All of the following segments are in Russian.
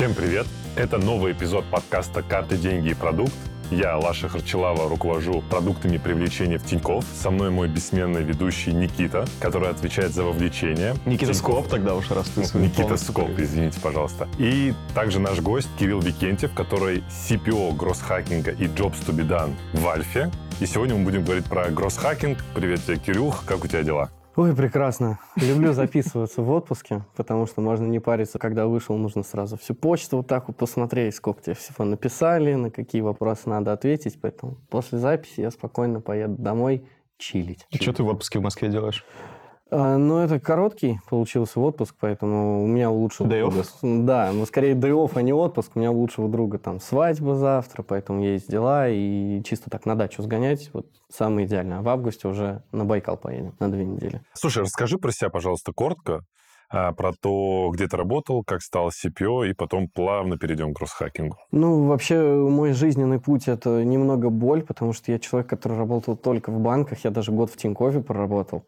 Всем привет! Это новый эпизод подкаста «Карты, деньги и продукт». Я, Лаша Харчелава, руковожу продуктами привлечения в Тинькофф. Со мной мой бессменный ведущий Никита, который отвечает за вовлечение. Никита Скоп тогда уж раз ты Никита Скоп, привет. извините, пожалуйста. И также наш гость Кирилл Викентьев, который CPO гроссхакинга и Jobs to be done в Альфе. И сегодня мы будем говорить про гроссхакинг. Привет тебе, Кирюх, как у тебя дела? Ой, прекрасно. Люблю записываться в отпуске, потому что можно не париться. Когда вышел, нужно сразу всю почту вот так вот посмотреть, сколько тебе всего написали, на какие вопросы надо ответить. Поэтому после записи я спокойно поеду домой чилить. И что ты в отпуске в Москве делаешь? А, ну, это короткий получился отпуск, поэтому у меня у лучшего Day off? друга... Да, ну, скорее day off, а не отпуск. У меня у лучшего друга там свадьба завтра, поэтому есть дела, и чисто так на дачу сгонять, вот самое идеальное. А в августе уже на Байкал поедем на две недели. Слушай, расскажи про себя, пожалуйста, коротко, а, про то, где ты работал, как стал CPO, и потом плавно перейдем к гроссхакингу. Ну, вообще, мой жизненный путь – это немного боль, потому что я человек, который работал только в банках. Я даже год в Тинькове проработал.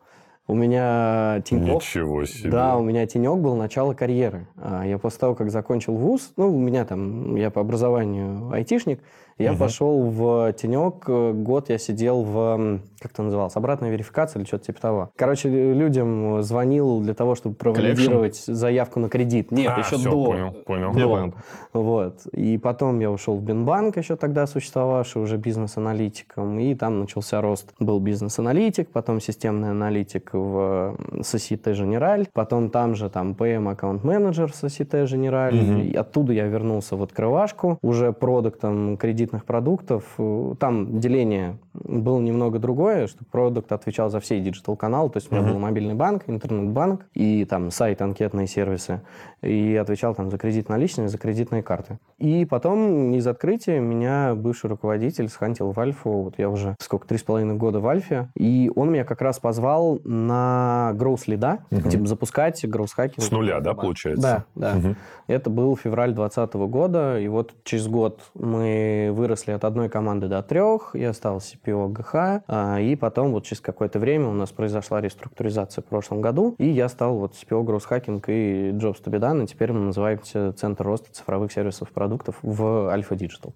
У меня Тинькофф... Ничего себе. Да, у меня Тинек был начало карьеры. А Я после того, как закончил вуз, ну, у меня там, я по образованию айтишник, я Мгм. пошел в Тинек, год я сидел в, как это называлось, обратная верификация или что-то типа того. Короче, людям звонил для того, чтобы провалидировать заявку на кредит. Нет, А, еще всё, до. понял, понял. до. Я понял. Вот. И потом я ушел в Бинбанк, еще тогда существовавший, уже бизнес-аналитиком, и там начался рост. Был бизнес-аналитик, потом системный аналитик в Societe Generale, потом там же там PM аккаунт-менеджер в Societe Generale. Мгм. И оттуда я вернулся в открывашку, уже продуктом кредитных продуктов. Э, Там деление было немного другое, что продукт отвечал за все digital-каналы, то есть у меня был мобильный банк, интернет-банк и там сайт, анкетные сервисы. И отвечал там за кредит наличные, за кредитные карты. И потом из открытия меня бывший руководитель схантил в Альфу. Вот я уже сколько, три с половиной года в Альфе. И он меня как раз позвал на growth лида, Мгм. типа запускать growth hacking. С нуля, да, получается? Да, да. Мгм. Это был февраль 2020 года, и вот через год мы выросли от одной команды до трех, я стал CPO ГХ, а, и потом вот через какое-то время у нас произошла реструктуризация в прошлом году, и я стал вот CPO Growth Hacking и Jobs to be done, и теперь мы называемся Центр роста цифровых сервисов и продуктов в Альфа Digital.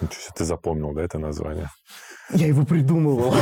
Ничего себе, ты запомнил, да, это название? Я его придумывал,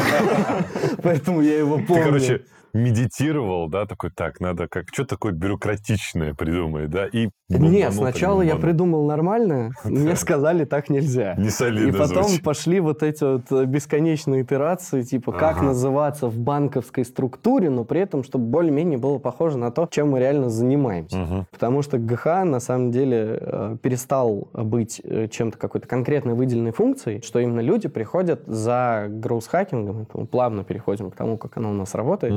поэтому я его Ты, помню. короче, медитировал, да, такой, так, надо как, что такое бюрократичное придумать, да, и... Бомбанул, сначала я придумал нормально, мне сказали, так нельзя. Не И солидно потом звучит. пошли вот эти вот э, бесконечные итерации, типа как Ага. называться в банковской структуре, но при этом, чтобы более-менее было похоже на то, чем мы реально занимаемся. Потому что ГХ на самом деле э, перестал быть э, чем-то какой-то конкретной выделенной функцией, что именно люди приходят за гроус-хакингом, мы плавно переходим к тому, как оно у нас работает.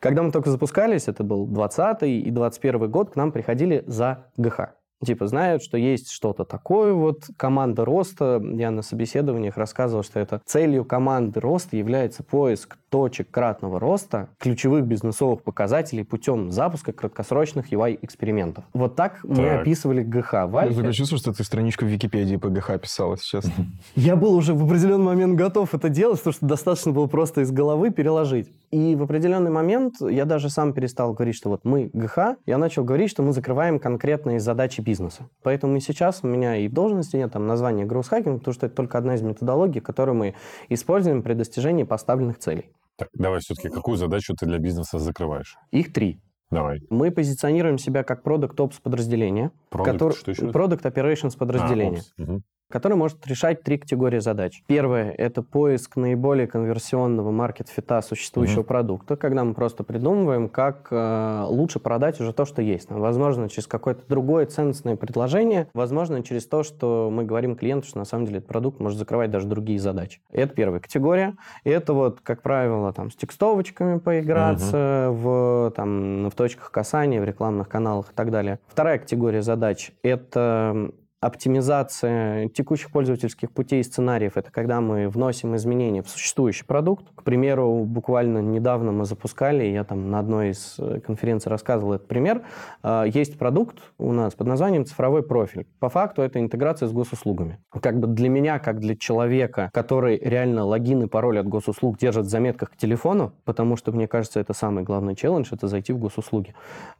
Когда мы только запускались, это был 20 и 21 год, к нам приходили за ГХ. Типа знают, что есть что-то такое, вот команда роста. Я на собеседованиях рассказывал, что это целью команды роста является поиск точек кратного роста ключевых бизнесовых показателей путем запуска краткосрочных UI-экспериментов. Вот так, мы Так. описывали ГХ в Я Альфе. такое чувство, что ты страничку в Википедии по ГХ писал сейчас. Я был уже в определенный момент готов это делать, потому что достаточно было просто из головы переложить. И в определенный момент я даже сам перестал говорить, что вот мы ГХ, я начал говорить, что мы закрываем конкретные задачи бизнеса. Поэтому и сейчас у меня и в должности нет там названия гроусс-хакинг, потому что это только одна из методологий, которую мы используем при достижении поставленных целей. Так, давай все-таки, какую задачу ты для бизнеса закрываешь? Их три. Давай. Мы позиционируем себя как Product Ops подразделения. Product, который- что еще? Product Operations подразделения. А, опс. Который может решать три категории задач. Первое – это поиск наиболее конверсионного маркет-фита существующего Мгм. продукта, когда мы просто придумываем, как э, лучше продать уже то, что есть. Возможно, через какое-то другое ценностное предложение, возможно, через то, что мы говорим клиенту, что на самом деле этот продукт может закрывать даже другие задачи. Это первая категория. И это вот, как правило, там, с текстовочками поиграться, в, там, в точках касания, в рекламных каналах и так далее. Вторая категория задач – это Оптимизация текущих пользовательских путей и сценариев – это когда мы вносим изменения в существующий продукт. К примеру, буквально недавно мы запускали, я там на одной из э, конференций рассказывал этот пример, э, есть продукт у нас под названием «Цифровой профиль». По факту это интеграция с госуслугами. Как бы для меня, как для человека, который реально логин и пароль от госуслуг держит в заметках к телефону, потому что, мне кажется, это самый главный челлендж, это зайти в госуслуги.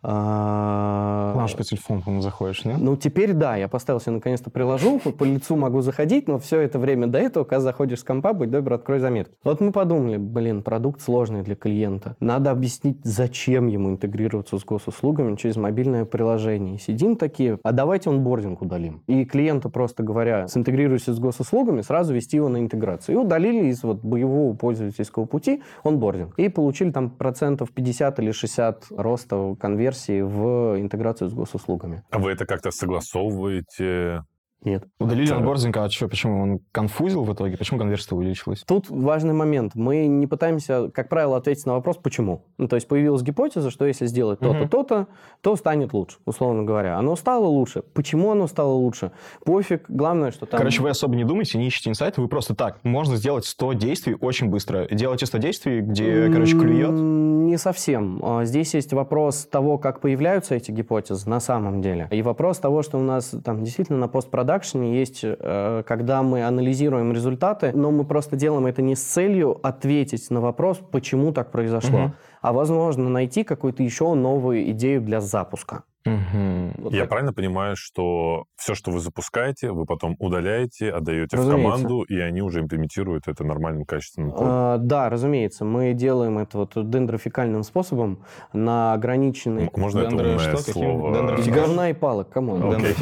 А, что по телефону, по-моему, заходишь, нет? Ну, теперь да, я поставил себе наконец-то приложу, по, лицу могу заходить, но все это время до этого, когда заходишь с компа, будь добр, открой заметки. Вот мы подумали, блин, продукт сложный для клиента. Надо объяснить, зачем ему интегрироваться с госуслугами через мобильное приложение. Сидим такие, а давайте онбординг удалим. И клиенту, просто говоря, синтегрируйся с госуслугами, сразу вести его на интеграцию. И удалили из вот боевого пользовательского пути онбординг. И получили там процентов 50 или 60 роста конверсии в интеграцию с госуслугами. А вы это как-то согласовываете? czy Нет. Удалили онбординг, а что, почему? Он конфузил в итоге? Почему конверсия увеличилась? Тут важный момент. Мы не пытаемся, как правило, ответить на вопрос, почему. Ну, то есть появилась гипотеза, что если сделать то-то, Мгм. то-то, то станет лучше, условно говоря. Оно стало лучше. Почему оно стало лучше? Пофиг. Главное, что там... Короче, вы особо не думаете, не ищете инсайты, вы просто так, можно сделать 100 действий очень быстро. Делайте 100 действий, где, короче, клюет. Не совсем. А, Здесь есть вопрос того, как появляются эти гипотезы на самом деле. И вопрос того, что у нас там действительно на постпродакшене есть, э, когда мы анализируем результаты, но мы просто делаем это не с целью ответить на вопрос, почему так произошло, Мгм. а возможно найти какую-то еще новую идею для запуска. Мгм. Вот Я так. правильно понимаю, что все, что вы запускаете, вы потом удаляете, отдаете в Разумеется. команду, и они уже имплементируют это нормальным, качественным кодом? А, Да, разумеется. Мы делаем это вот дендрофекальным способом на ограниченный... М- Можно это Дендры умное что? Слово? Дендры- Говна и палок, come on. Окей.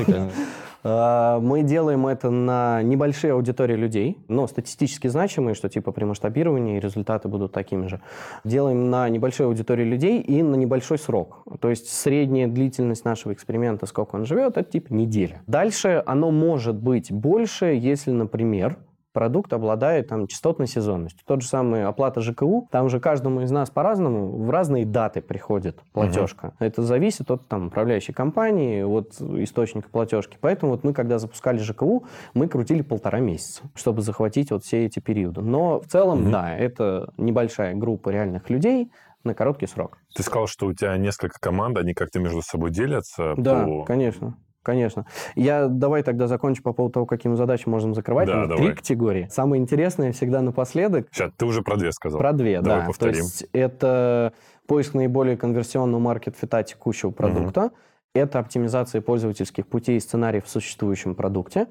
А, Мы делаем это на небольшие аудитории людей, но статистически значимые, что типа при масштабировании результаты будут такими же. Делаем на небольшой аудитории людей и на небольшой срок. То есть средняя длительность нашего эксперимента, сколько он живет, это типа неделя. Дальше оно может быть больше, если, например, продукт обладает там частотной сезонностью. Тот же самый оплата ЖКУ, там же каждому из нас по-разному в разные даты приходит платежка. Это зависит от там управляющей компании, от источника платежки. Поэтому вот мы, когда запускали ЖКУ, мы крутили полтора месяца, чтобы захватить вот все эти периоды. Но в целом, Мгм. да, это небольшая группа реальных людей на короткий срок. Ты сказал, что у тебя несколько команд, они как-то между собой делятся Да, по... конечно. Конечно. Я давай тогда закончу по поводу того, какими задачами можем закрывать. Да, Там давай. Три категории. Самое интересное всегда напоследок Сейчас, ты уже про две сказал. Про две, Давай да. повторим. То есть это поиск наиболее конверсионного маркет-фита текущего продукта, это оптимизация пользовательских путей и сценариев в существующем продукте.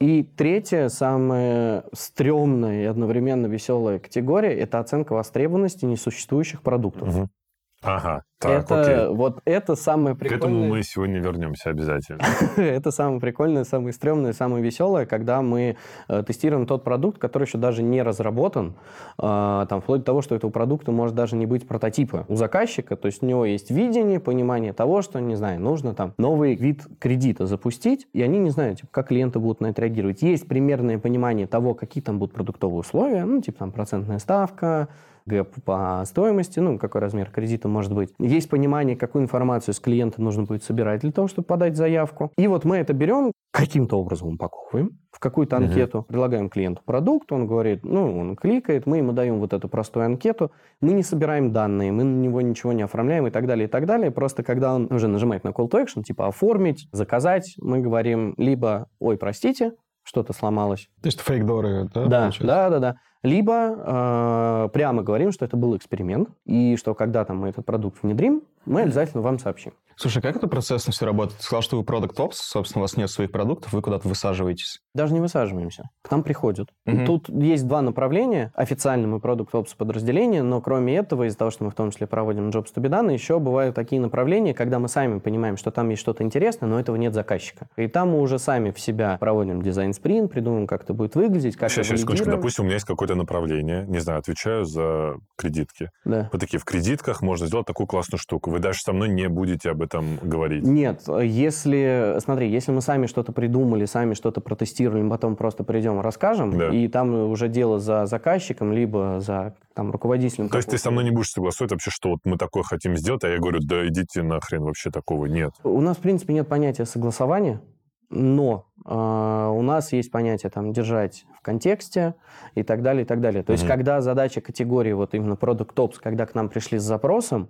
И третья, самая стрёмная и одновременно веселая категория, это оценка востребованности несуществующих продуктов. Мгм. Ага, так, это окей. вот это самое К этому прикольное. мы сегодня вернемся обязательно. Это самое прикольное, самое стрёмное, самое веселое, когда мы э, тестируем тот продукт, который еще даже не разработан, э, там, вплоть до того, что этого продукта может даже не быть прототипа у заказчика, то есть у него есть видение, понимание того, что, не знаю, нужно там новый вид кредита запустить, и они не знают, типа, как клиенты будут на это реагировать. Есть примерное понимание того, какие там будут продуктовые условия, ну, типа там процентная ставка, гэп по стоимости, ну, какой размер кредита может быть. Есть понимание, какую информацию с клиента нужно будет собирать для того, чтобы подать заявку. И вот мы это берем, каким-то образом упаковываем в какую-то анкету, предлагаем клиенту продукт, он говорит, ну, он кликает, мы ему даем вот эту простую анкету, мы не собираем данные, мы на него ничего не оформляем и так далее, и так далее. Просто когда он уже нажимает на call to action, типа оформить, заказать, мы говорим либо, ой, простите, что-то сломалось, То есть фейк-доры, да? да, получается? да, да, да. Либо э, прямо говорим, что это был эксперимент, и что когда там мы этот продукт внедрим, мы обязательно вам сообщим. Слушай, как это процессно все работает? Ты сказал, что вы продукт Ops, собственно, у вас нет своих продуктов, вы куда-то высаживаетесь. Даже не высаживаемся. К нам приходят. Мгм. Тут есть два направления. Официально мы продукт Ops подразделение, но кроме этого, из-за того, что мы в том числе проводим Jobs to be done, еще бывают такие направления, когда мы сами понимаем, что там есть что-то интересное, но этого нет заказчика. И там мы уже сами в себя проводим дизайн-спринт, придумываем, как это будет выглядеть, как Сейчас, это сейчас, секундочку. Допустим, у меня есть какое-то направление, не знаю, отвечаю за кредитки. Да. Вот такие, в кредитках можно сделать такую классную штуку. Вы даже со мной не будете об этом говорить. Нет, если, смотри, если мы сами что-то придумали, сами что-то протестировали, потом просто придем и расскажем, Да. и там уже дело за заказчиком, либо за там, руководителем. То есть ты со мной не будешь согласовывать вообще, что вот мы такое хотим сделать, а я говорю, да идите нахрен, вообще такого нет. У нас, в принципе, нет понятия согласования, но А, у нас есть понятие там держать в контексте и так далее, и так далее. То есть, Мгм. когда задача категории, вот именно Product Ops, когда к нам пришли с запросом,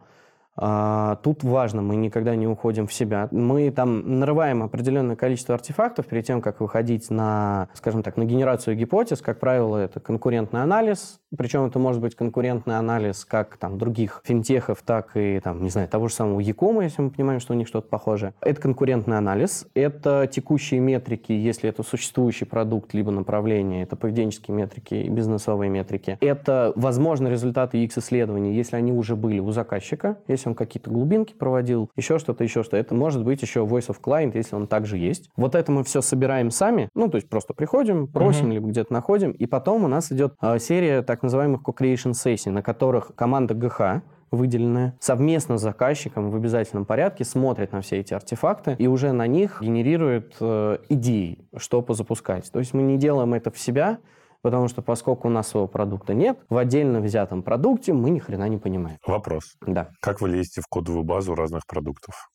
а, тут важно, мы никогда не уходим в себя. Мы там нарываем определенное количество артефактов перед тем, как выходить на, скажем так, на генерацию гипотез. Как правило, это конкурентный анализ, причем это может быть конкурентный анализ как там других финтехов, так и там, не знаю, того же самого Якома, если мы понимаем, что у них что-то похожее. Это конкурентный анализ, это текущие метрики, если это существующий продукт либо направление, это поведенческие метрики и бизнесовые метрики. Это, возможно, результаты X-исследований, если они уже были у заказчика, если он какие-то глубинки проводил, еще что-то, еще что. Это может быть еще Voice of Client, если он также есть. Вот это мы все собираем сами, ну, то есть просто приходим, просим, Мгм. либо где-то находим, и потом у нас идет а, серия так называемых co-creation сессий, на которых команда ГХ, выделенная, совместно с заказчиком в обязательном порядке смотрит на все эти артефакты и уже на них генерирует э, идеи, что позапускать. То есть мы не делаем это в себя, потому что поскольку у нас своего продукта нет, в отдельно взятом продукте мы ни хрена не понимаем. Вопрос. Да. Как вы лезете в кодовую базу разных продуктов?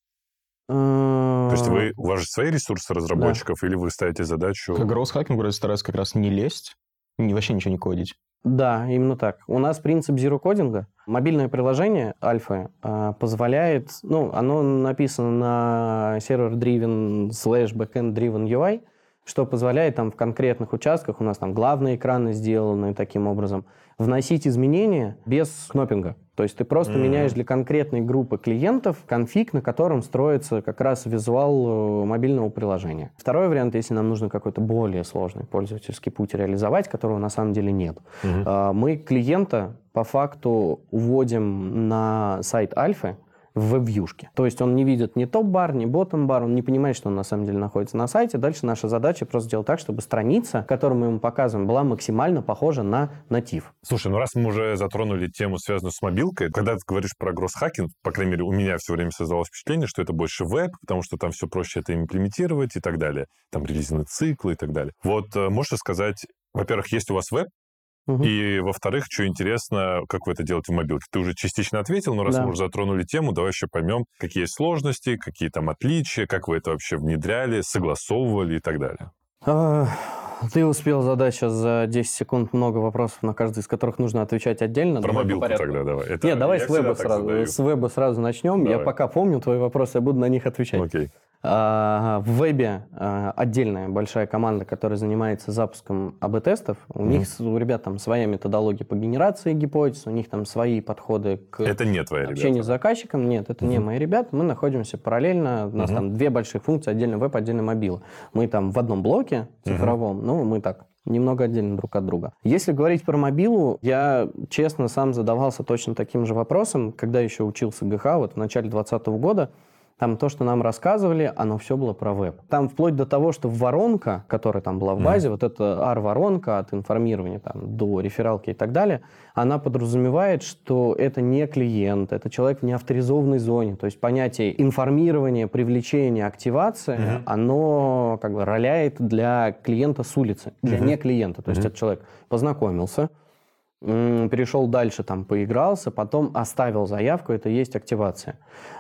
То есть вы, у вас же свои ресурсы разработчиков, или вы ставите задачу... К гроусс-хакингу вроде стараются как раз не лезть, не, вообще ничего не кодить. Да, именно так. У нас принцип zero кодинга. Мобильное приложение Альфа а, позволяет, ну, оно написано на server-driven slash backend-driven UI, что позволяет там в конкретных участках, у нас там главные экраны сделаны таким образом, вносить изменения без кнопинга. То есть ты просто Мгм. меняешь для конкретной группы клиентов конфиг, на котором строится как раз визуал э, мобильного приложения. Второй вариант, если нам нужно какой-то более сложный пользовательский путь реализовать, которого на самом деле нет. А, Мы клиента по факту уводим на сайт Альфы в веб-вьюшке. То есть он не видит ни топ-бар, ни ботtom-бар, он не понимает, что он на самом деле находится на сайте. Дальше наша задача просто сделать так, чтобы страница, которую мы ему показываем, была максимально похожа на натив. Слушай, ну раз мы уже затронули тему, связанную с мобилкой, когда ты говоришь про гросс-хакинг, по крайней мере, у меня все время создавалось впечатление, что это больше веб, потому что там все проще это имплементировать и так далее. Там релизные циклы и так далее. Вот э, можешь сказать, во-первых, есть у вас веб, И, во-вторых, что интересно, как вы это делаете в мобилке? Ты уже частично ответил, но раз Да. мы уже затронули тему, давай еще поймем, какие есть сложности, какие там отличия, как вы это вообще внедряли, согласовывали и так далее. А, Ты успел задать сейчас за 10 секунд много вопросов, на каждый из которых нужно отвечать отдельно. Про по мобилку порядку. тогда давай. Это Нет, давай я с веба, сразу, с веба сразу начнем. Я Давай. пока помню твои вопросы, я буду на них отвечать. Окей. А, В вебе а, отдельная большая команда, которая занимается запуском АБ-тестов. У Мгм. них, у ребят там своя методология по генерации гипотез, у них там свои подходы к Это не твои общению ребята. с заказчиком. Нет, это не Мгм. мои ребята. Мы находимся параллельно. У нас Мгм. там две больших функции, отдельно веб, отдельно мобил. Мы там в одном блоке цифровом, ну, мы так немного отдельно друг от друга. Если говорить про мобилу, я честно сам задавался точно таким же вопросом, когда еще учился ГХ, вот в начале 2020 года, там то, что нам рассказывали, оно все было про веб. Там вплоть до того, что воронка, которая там была в базе, вот эта R-воронка от информирования там, до рефералки и так далее, она подразумевает, что это не клиент, это человек в неавторизованной зоне. То есть понятие информирования, привлечения, активация, Мгм. оно как бы роляет для клиента с улицы, для Мгм. не клиента. То есть Мгм. этот человек познакомился, перешел дальше, там, поигрался, потом оставил заявку, это и есть активация.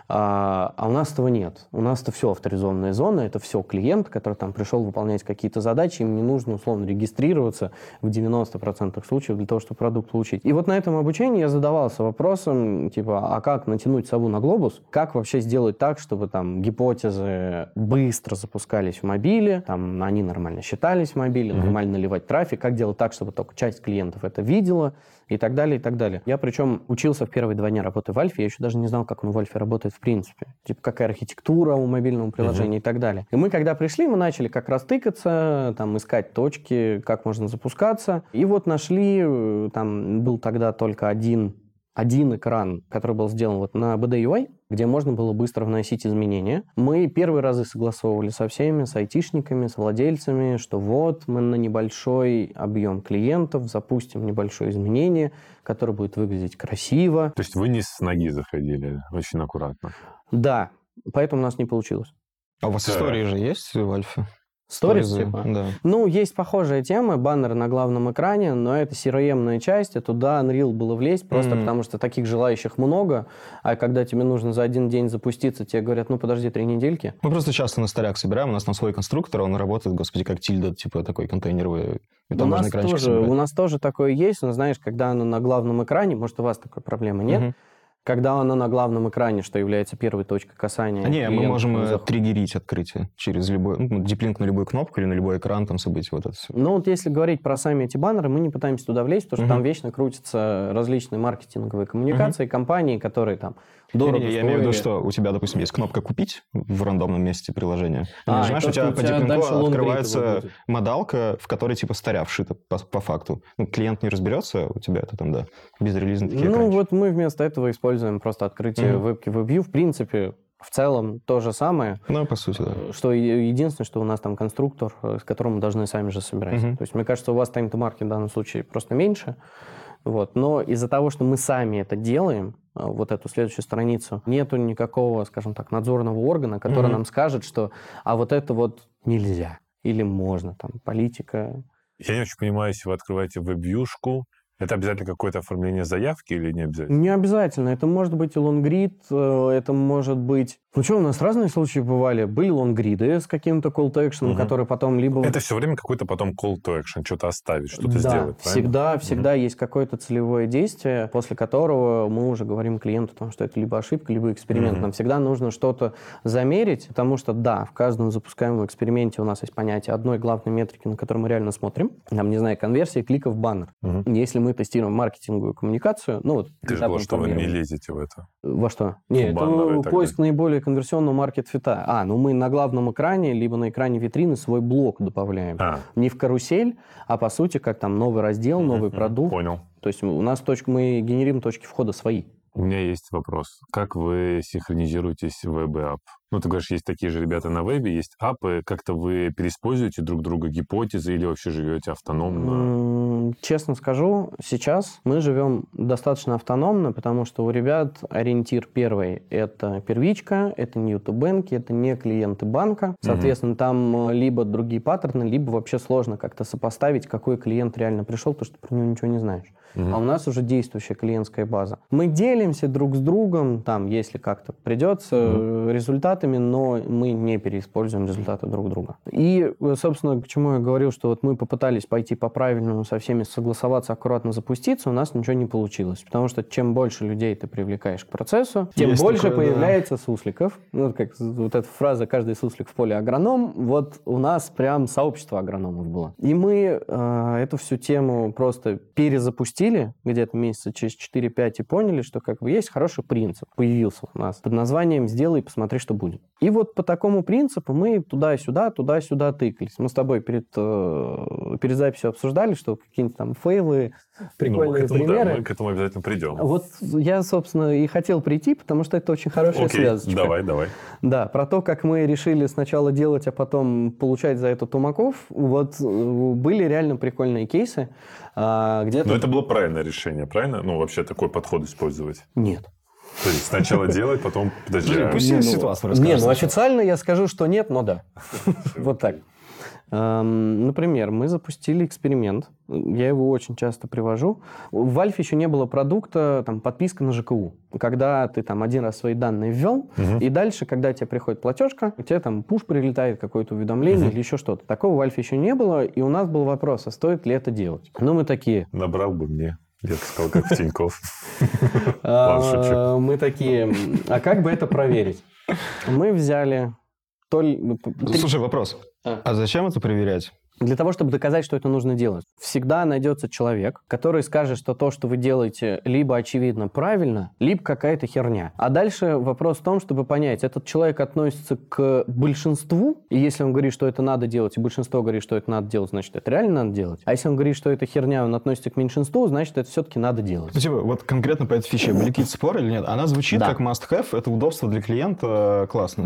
А, а у нас этого нет. У нас это все авторизованная зона, это все клиент, который там пришел выполнять какие-то задачи, им не нужно условно регистрироваться в 90% случаев для того, чтобы продукт получить. И вот на этом обучении я задавался вопросом, типа, а как натянуть сову на глобус? Как вообще сделать так, чтобы там гипотезы быстро запускались в мобиле, там они нормально считались в мобиле, Мгм. нормально наливать трафик, как делать так, чтобы только часть клиентов это видела и так далее, и так далее. Я причем учился в первые два дня работы в Альфе, я еще даже не знал, как он в Альфе работает в принципе. Типа, какая архитектура у мобильного приложения и так далее. И мы, когда пришли, мы начали как раз тыкаться, там, искать точки, как можно запускаться. И вот нашли, э, там был тогда только один один экран, который был сделан вот на BD где можно было быстро вносить изменения. Мы первые разы согласовывали со всеми, с айтишниками, с владельцами, что вот мы на небольшой объем клиентов запустим небольшое изменение, которое будет выглядеть красиво. То есть вы не с ноги заходили, очень аккуратно. Да, поэтому у нас не получилось. А у вас истории же есть в Альфе? Сторис, типа? Да. Ну, есть похожая тема, баннеры на главном экране, но это crm часть, и туда Unreal было влезть, просто Мгм. потому что таких желающих много, а когда тебе нужно за один день запуститься, тебе говорят, ну, подожди три недельки. Мы просто часто на старях собираем, у нас там свой конструктор, он работает, господи, как тильда, типа такой контейнеровый. И У там можно нас, тоже, собирать. у нас тоже такое есть, но знаешь, когда оно на главном экране, может, у вас такой проблемы нет, Мгм. Когда оно на главном экране, что является первой точкой касания. А не, мы можем э, заход- триггерить открытие через любой, ну, диплинк на любую кнопку или на любой экран, там событие, вот это все. Ну, вот если говорить про сами эти баннеры, мы не пытаемся туда влезть, потому что Мгм. там вечно крутятся различные маркетинговые коммуникации, компании, которые там дорого Не-не, я имею в виду, что у тебя, допустим, есть кнопка «Купить» в рандомном месте приложения. Ты А, нажимаешь, у тебя по у тебя диплинку дальше лонгрид открывается модалка, в которой типа старя вшита по, по факту. Ну, клиент не разберется, у тебя это там, да, безрелизные такие Ну, экранчики. вот мы вместо этого используем просто открытие Мгм. вебки WebView. В принципе, в целом то же самое. Ну, по сути, да. Что е- единственное, что у нас там конструктор, э, с которым мы должны сами же собирать. Мгм. То есть, мне кажется, у вас тайм-то-марки в данном случае просто меньше. Вот. Но из-за того, что мы сами это делаем, э, вот эту следующую страницу, нету никакого, скажем так, надзорного органа, который Мгм. нам скажет, что а вот это вот нельзя или можно, там, политика. Я не очень понимаю, если вы открываете веб-вьюшку, это обязательно какое-то оформление заявки или не обязательно? Не обязательно. Это может быть и лонгрид, э, это может быть... Ну что, у нас разные случаи бывали. Были лонгриды с каким-то call to action, Мгм. который потом либо... Это все время какой-то потом call to action, что-то оставить, что-то да, сделать, правильно? всегда, всегда есть какое-то целевое действие, после которого мы уже говорим клиенту, о том, что это либо ошибка, либо эксперимент. Мгм. Нам всегда нужно что-то замерить, потому что, да, в каждом запускаемом эксперименте у нас есть понятие одной главной метрики, на которую мы реально смотрим. Там, не знаю, конверсия кликов баннер. Мгм. Если мы тестируем маркетинговую коммуникацию, ну вот... Ты же говорил, что вы не лезете в это. Во что? Не, это поиск наиболее конверсионного маркет-фита. А, ну мы на главном экране, либо на экране витрины свой блок добавляем. А, Не в карусель, а по сути как там новый раздел, новый мгм, продукт. Понял. То есть у нас точка, мы генерим точки входа свои. У меня есть вопрос. Как вы синхронизируетесь в ап? Ну, ты говоришь, есть такие же ребята на вебе, есть апы. Как-то вы переиспользуете друг друга гипотезы или вообще живете автономно? Честно скажу, сейчас мы живем достаточно автономно, потому что у ребят ориентир первый – это первичка, это не ютубенки, это не клиенты банка. Соответственно, там э, либо другие паттерны, либо вообще сложно как-то сопоставить, какой клиент реально пришел, потому что про него ничего не знаешь. Мгм. А у нас уже действующая клиентская база. Мы делимся друг с другом, там, если как-то придется, э, результатами, но мы не переиспользуем результаты друг друга. И, э, собственно, к чему я говорил, что вот мы попытались пойти по правильному со всеми согласоваться, аккуратно запуститься, у нас ничего не получилось. Потому что чем больше людей ты привлекаешь к процессу, тем Есть больше такое, да. появляется сусликов. Ну, как вот эта фраза «каждый суслик в поле агроном», вот у нас прям сообщество агрономов было. И мы э, эту всю тему просто перезапустили где-то месяца через 4-5 и поняли, что как бы есть хороший принцип, появился у нас под названием «сделай, посмотри, что будет». И вот по такому принципу мы туда-сюда, туда-сюда тыкались. Мы с тобой перед, э, перед записью обсуждали, что какие-нибудь там фейлы, Ну, прикольные к этому, да, примеры. мы к этому обязательно придем. Вот я, собственно, и хотел прийти, потому что это очень хорошая Окей, связочка. давай, давай. Да, про то, как мы решили сначала делать, а потом получать за это тумаков. Вот э, были реально прикольные кейсы. а, Где-то... Но это было правильное решение, правильно? Ну, вообще такой подход использовать. Нет. То есть сначала делать, потом... Подожди, Подожди, а- пусть Не, ну, ситуацию Не, расскажет ну официально я скажу, что нет, но да. Вот так. Эм, Например, мы запустили эксперимент. Я его очень часто привожу. В Альфе еще не было продукта, там, подписка на ЖКУ. Когда ты там один раз свои данные ввел, Мгм. и дальше, когда тебе приходит платежка, у тебя там пуш прилетает, какое-то уведомление Мгм. или еще что-то. Такого в Альфе еще не было, и у нас был вопрос, а стоит ли это делать? Ну, мы такие, Набрал бы мне. Я бы сказал, как в Тинькофф. А, мы такие, «М, а как бы это проверить? Мы взяли то ли... ну, Слушай, вопрос. А. А зачем это проверять? Для того, чтобы доказать, что это нужно делать. Всегда найдется человек, который скажет, что то, что вы делаете, либо очевидно правильно, либо какая-то херня. А дальше вопрос в том, чтобы понять, этот человек относится к большинству, и если он говорит, что это надо делать, и большинство говорит, что это надо делать, значит, это реально надо делать. А если он говорит, что это херня, он относится к меньшинству, значит, это все-таки надо делать. Ну, типа, вот конкретно по этой фиче были какие-то споры или нет? Она звучит Да. как must-have, это удобство для клиента, классно.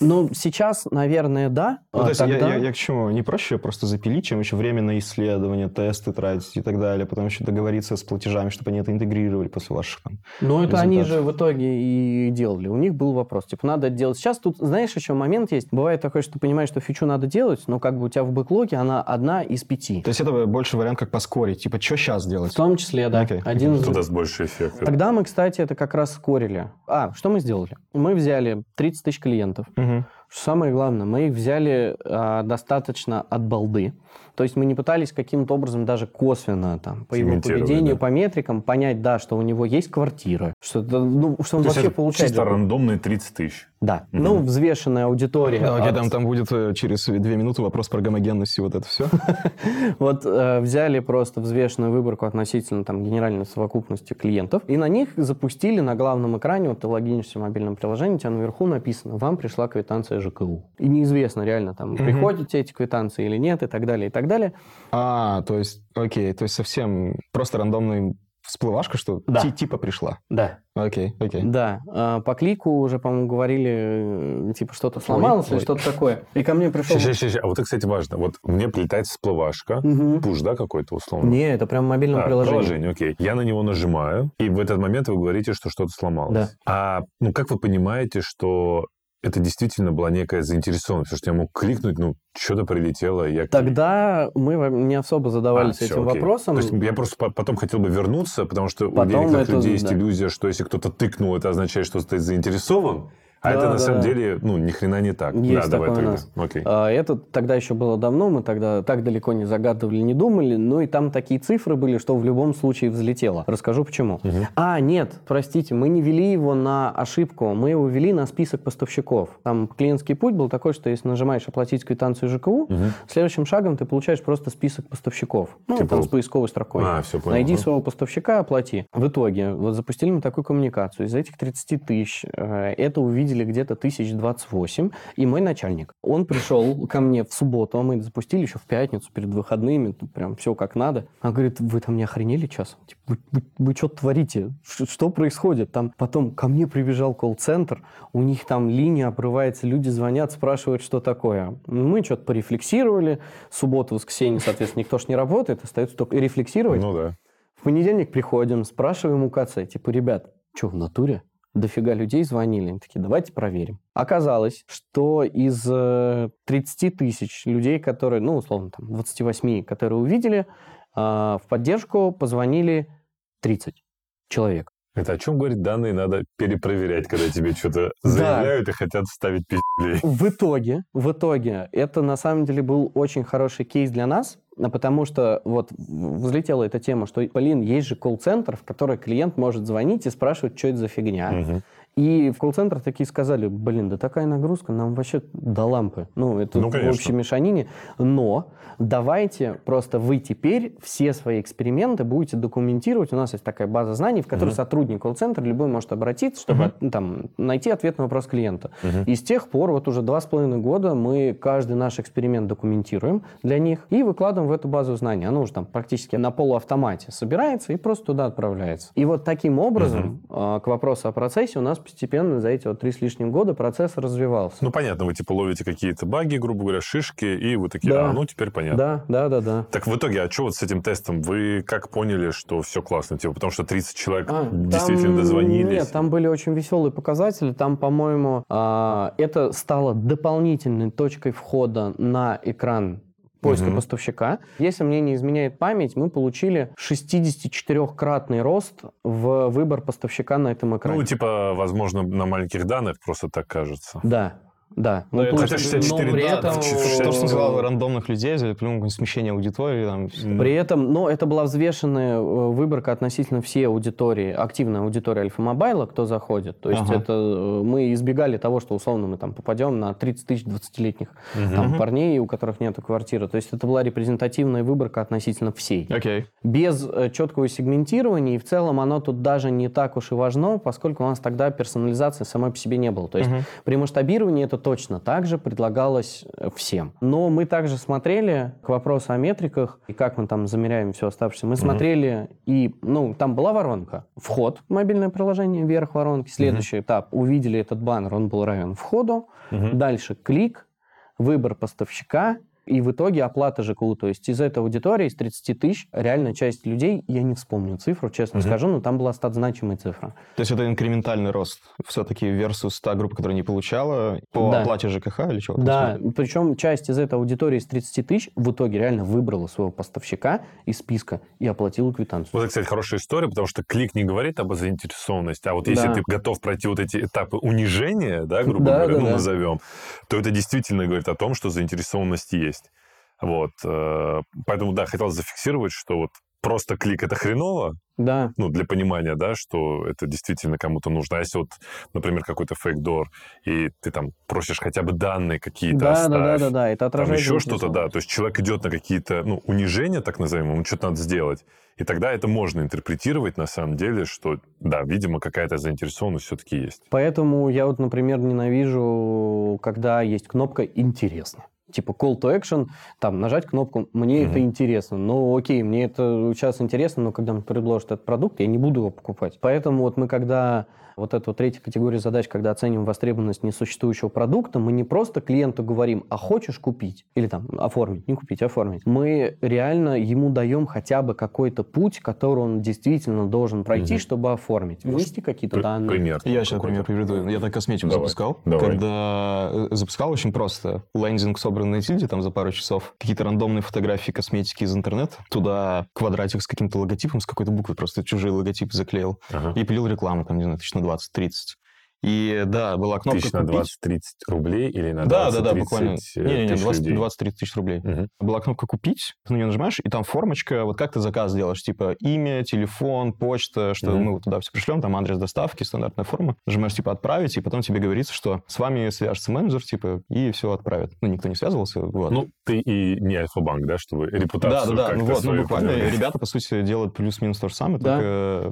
Ну, сейчас, наверное, да. Ну, то есть я- тогда- я, я к чему? Не проще просто запилить, чем еще время на исследование, тесты тратить и так далее, потом еще договориться с платежами, чтобы они это интегрировали после ваших там. Ну, это они же в итоге и делали. У них был вопрос, типа, надо это делать сейчас. Тут, знаешь, еще момент есть. Бывает такое, что ты понимаешь, что фичу надо делать, но как бы у тебя в бэклоге она одна из пяти. То есть это больше вариант, как поскорить. Типа, что сейчас делать? В том числе, да. Окей. Один из... Что даст больше эффекта? Тогда мы, кстати, это как раз скорили. А, что мы сделали? Мы взяли 30 тысяч клиентов. Мгм. Что Самое главное, мы их взяли а, достаточно от балды. То есть мы не пытались каким-то образом даже косвенно там, по его поведению, да. по метрикам понять, да, что у него есть квартира, что, ну, что он То вообще это получает. чисто рандомные 30 тысяч. Да. Мгм. Ну, взвешенная аудитория. Да, окей, от- там, там будет э, через две минуты вопрос про гомогенность и вот это все. Вот э, взяли просто взвешенную выборку относительно там, генеральной совокупности клиентов, и на них запустили на главном экране, вот ты логинишься в мобильном приложении, у тебя наверху написано, вам пришла квитанция ЖКУ. И неизвестно реально, там, Мгм. приходят эти квитанции или нет, и так далее, и так далее. А, то есть, окей, то есть совсем просто рандомный всплывашка, что Да. ти- типа пришла. Да. Окей, окей. Да, а, по клику уже, по-моему, говорили, э, типа, что-то Ой, сломалось или ой. что-то такое. И ко мне пришел... Сейчас, сейчас, сейчас. А вот это, кстати, важно. Вот мне прилетает всплывашка, Мгм. пуш, да, какой-то условно? Не, это прям в мобильном А, приложении. приложение, окей. Я на него нажимаю, и в этот момент вы говорите, что что-то сломалось. Да. А ну как вы понимаете, что это действительно была некая заинтересованность? Потому что я мог кликнуть, ну, что-то прилетело, я... Тогда мы не особо задавались А, этим окей. вопросом. То есть я просто по- потом хотел бы вернуться, потому что у Потом некоторых это, людей есть да. иллюзия, что если кто-то тыкнул, это означает, что ты заинтересован, а Да, это на да, самом да. деле, ну, ни хрена не так. Есть да, давай такое у тогда. нас. Окей. А, Это тогда еще было давно, мы тогда так далеко не загадывали, не думали, ну и там такие цифры были, что в любом случае взлетело. Расскажу почему. Мгм. А, нет, простите, мы не вели его на ошибку, мы его вели на список поставщиков. Там клиентский путь был такой, что если нажимаешь «Оплатить квитанцию ЖКУ», Мгм. следующим шагом ты получаешь просто список поставщиков. Ну, Типа- там с поисковой строкой. А, все понял. Найди Ага. своего поставщика, оплати. В итоге вот запустили мы такую коммуникацию. Из этих 30 тысяч э, это увидели где-то тысяч 28. И мой начальник, он пришел ко мне в субботу, а мы запустили еще в пятницу перед выходными, прям все как надо. Он говорит, вы там не охренели час? Типа, вы, вы- вы что творите? Ш- Что происходит? Там потом ко мне прибежал колл-центр, у них там линия обрывается, люди звонят, спрашивают, что такое. Мы что-то порефлексировали. Субботу, воскресенье, соответственно, никто ж не работает, остается только рефлексировать. Ну да. В понедельник приходим, спрашиваем у КЦ, типа, ребят, что, в натуре? Дофига людей звонили. Они такие, давайте проверим. Оказалось, что из э, 30 тысяч людей, которые, ну, условно, там, 28, которые увидели, э, в поддержку позвонили 30 человек. Это о чем говорит данные, надо перепроверять, когда тебе что-то Да. заявляют и хотят вставить пиздюлей. В итоге, в итоге, это на самом деле был очень хороший кейс для нас, потому что вот взлетела эта тема, что, блин, есть же колл-центр, в который клиент может звонить и спрашивать, что это за фигня. Мгм. И в колл-центр такие сказали, блин, да такая нагрузка, нам вообще до лампы. Ну, это Ну, в общей мешанине. Но давайте просто вы теперь все свои эксперименты будете документировать. У нас есть такая база знаний, в которой Мгм. сотрудник колл-центра любой может обратиться, чтобы ну, там, найти ответ на вопрос клиента. Мгм. И с тех пор, вот уже два с половиной года, мы каждый наш эксперимент документируем для них и выкладываем в эту базу знаний. Оно уже там практически на полуавтомате собирается и просто туда отправляется. И вот таким образом, э, к вопросу о процессе, у нас постепенно за эти вот три с лишним года процесс развивался. Ну, понятно, вы типа ловите какие-то баги, грубо говоря, шишки, и вы такие, Да. а, ну, теперь понятно. Да, да, да, да. Так в итоге, а что вот с этим тестом? Вы как поняли, что все классно? Типа, потому что 30 человек А, действительно там- дозвонились. Нет, там были очень веселые показатели. Там, по-моему, а, это стало дополнительной точкой входа на экран поиска Мгм. поставщика. Если мне не изменяет память, мы получили 64-кратный рост в выбор поставщика на этом экране. Ну, типа, возможно, на маленьких данных просто так кажется. Да, да. Ну, Мы это хотя 64 но при да, этом- То, 64 что сказал рандомных людей, плюнку смещение аудитории. Там. При этом, но это была взвешенная э, выборка относительно всей аудитории, активной аудитории Альфа-Мобайла, кто заходит. То есть Ага. это э, мы избегали того, что условно мы там попадем на 30 тысяч 20-летних Мгм. там, парней, у которых нет квартиры. То есть это была репрезентативная выборка относительно всей. Окей. Без э, четкого сегментирования, и в целом оно тут даже не так уж и важно, поскольку у нас тогда персонализации самой по себе не было. То есть Мгм. при масштабировании это точно так же предлагалось э, всем. Но мы также смотрели к вопросу о метриках и как мы там замеряем все оставшееся. Мы Мгм. смотрели и, ну, там была воронка. Вход, мобильное приложение, вверх воронки. Следующий этап. Увидели этот баннер, он был равен входу. Мгм. Дальше клик, выбор поставщика, и в итоге оплата ЖКУ. То есть из этой аудитории, из 30 тысяч, реально часть людей, я не вспомню цифру, честно Мгм. скажу, но там была стат значимая цифра. То есть это инкрементальный рост все-таки versus та группа, которая не получала по Да. оплате ЖКХ или чего-то? Да, причем часть из этой аудитории из 30 тысяч в итоге реально выбрала своего поставщика из списка и оплатила квитанцию. Вот это, кстати, хорошая история, потому что клик не говорит об заинтересованности, а вот если Да. ты готов пройти вот эти этапы унижения, да, грубо Да, говоря, да, ну, да. назовем, то это действительно говорит о том, что заинтересованность есть. Вот. э, Поэтому, да, хотел зафиксировать, что вот просто клик это хреново, Да, ну, для понимания, да, что это действительно кому-то нужно. А если вот, например, какой-то фейк-дор, и ты там просишь хотя бы данные какие-то да, оставь, да, да, да, да, это там отражает еще что-то, да. То есть человек идет на какие-то, ну, унижения, так называемые, ему что-то надо сделать. И тогда это можно интерпретировать на самом деле, что, да, видимо, какая-то заинтересованность все-таки есть. Поэтому я вот, например, ненавижу, когда есть кнопка «Интересно». Типа call to action, там, нажать кнопку «Мне это Мгм. интересно». Ну, окей, мне это сейчас интересно, но когда мне предложат этот продукт, я не буду его покупать. Поэтому вот мы, когда вот эту третью категорию задач, когда оцениваем востребованность несуществующего продукта, мы не просто клиенту говорим, а хочешь купить? Или там оформить, не купить, оформить. Мы реально ему даем хотя бы какой-то путь, который он действительно должен пройти, Мгм. чтобы оформить. Ввести какие-то данные. Пример. Я сейчас пример приведу. Я так косметику Давай, запускал. давай. Когда э, запускал очень просто. Лендинг, собранный на тильде, там за пару часов. Какие-то рандомные фотографии косметики из интернета. Туда квадратик с каким-то логотипом, с какой-то буквой. Просто чужие логотипы заклеил. Ага. И пилил рекламу, там, не знаю, тысяч на 20-30. И да, была кнопка Тысяч на «Купить». 20-30 рублей или на 20-30 Да, да, да, буквально. э, Не-не-не, 20 людей? 20-30 тысяч рублей. Мгм. Была кнопка «Купить», ты на нее нажимаешь, и там формочка, вот как ты заказ делаешь, типа имя, телефон, почта, что Мгм. мы вот туда все пришлем, там адрес доставки, стандартная форма. Нажимаешь, типа, «Отправить», и потом тебе говорится, что с вами свяжется менеджер, типа, и все отправит. Ну, никто не связывался, вот. Ну, ты и не Альфа-банк, да, чтобы да, репутацию да, да, как-то ну вот, ну буквально ребята, по сути, делают плюс-минус то же самое, Да.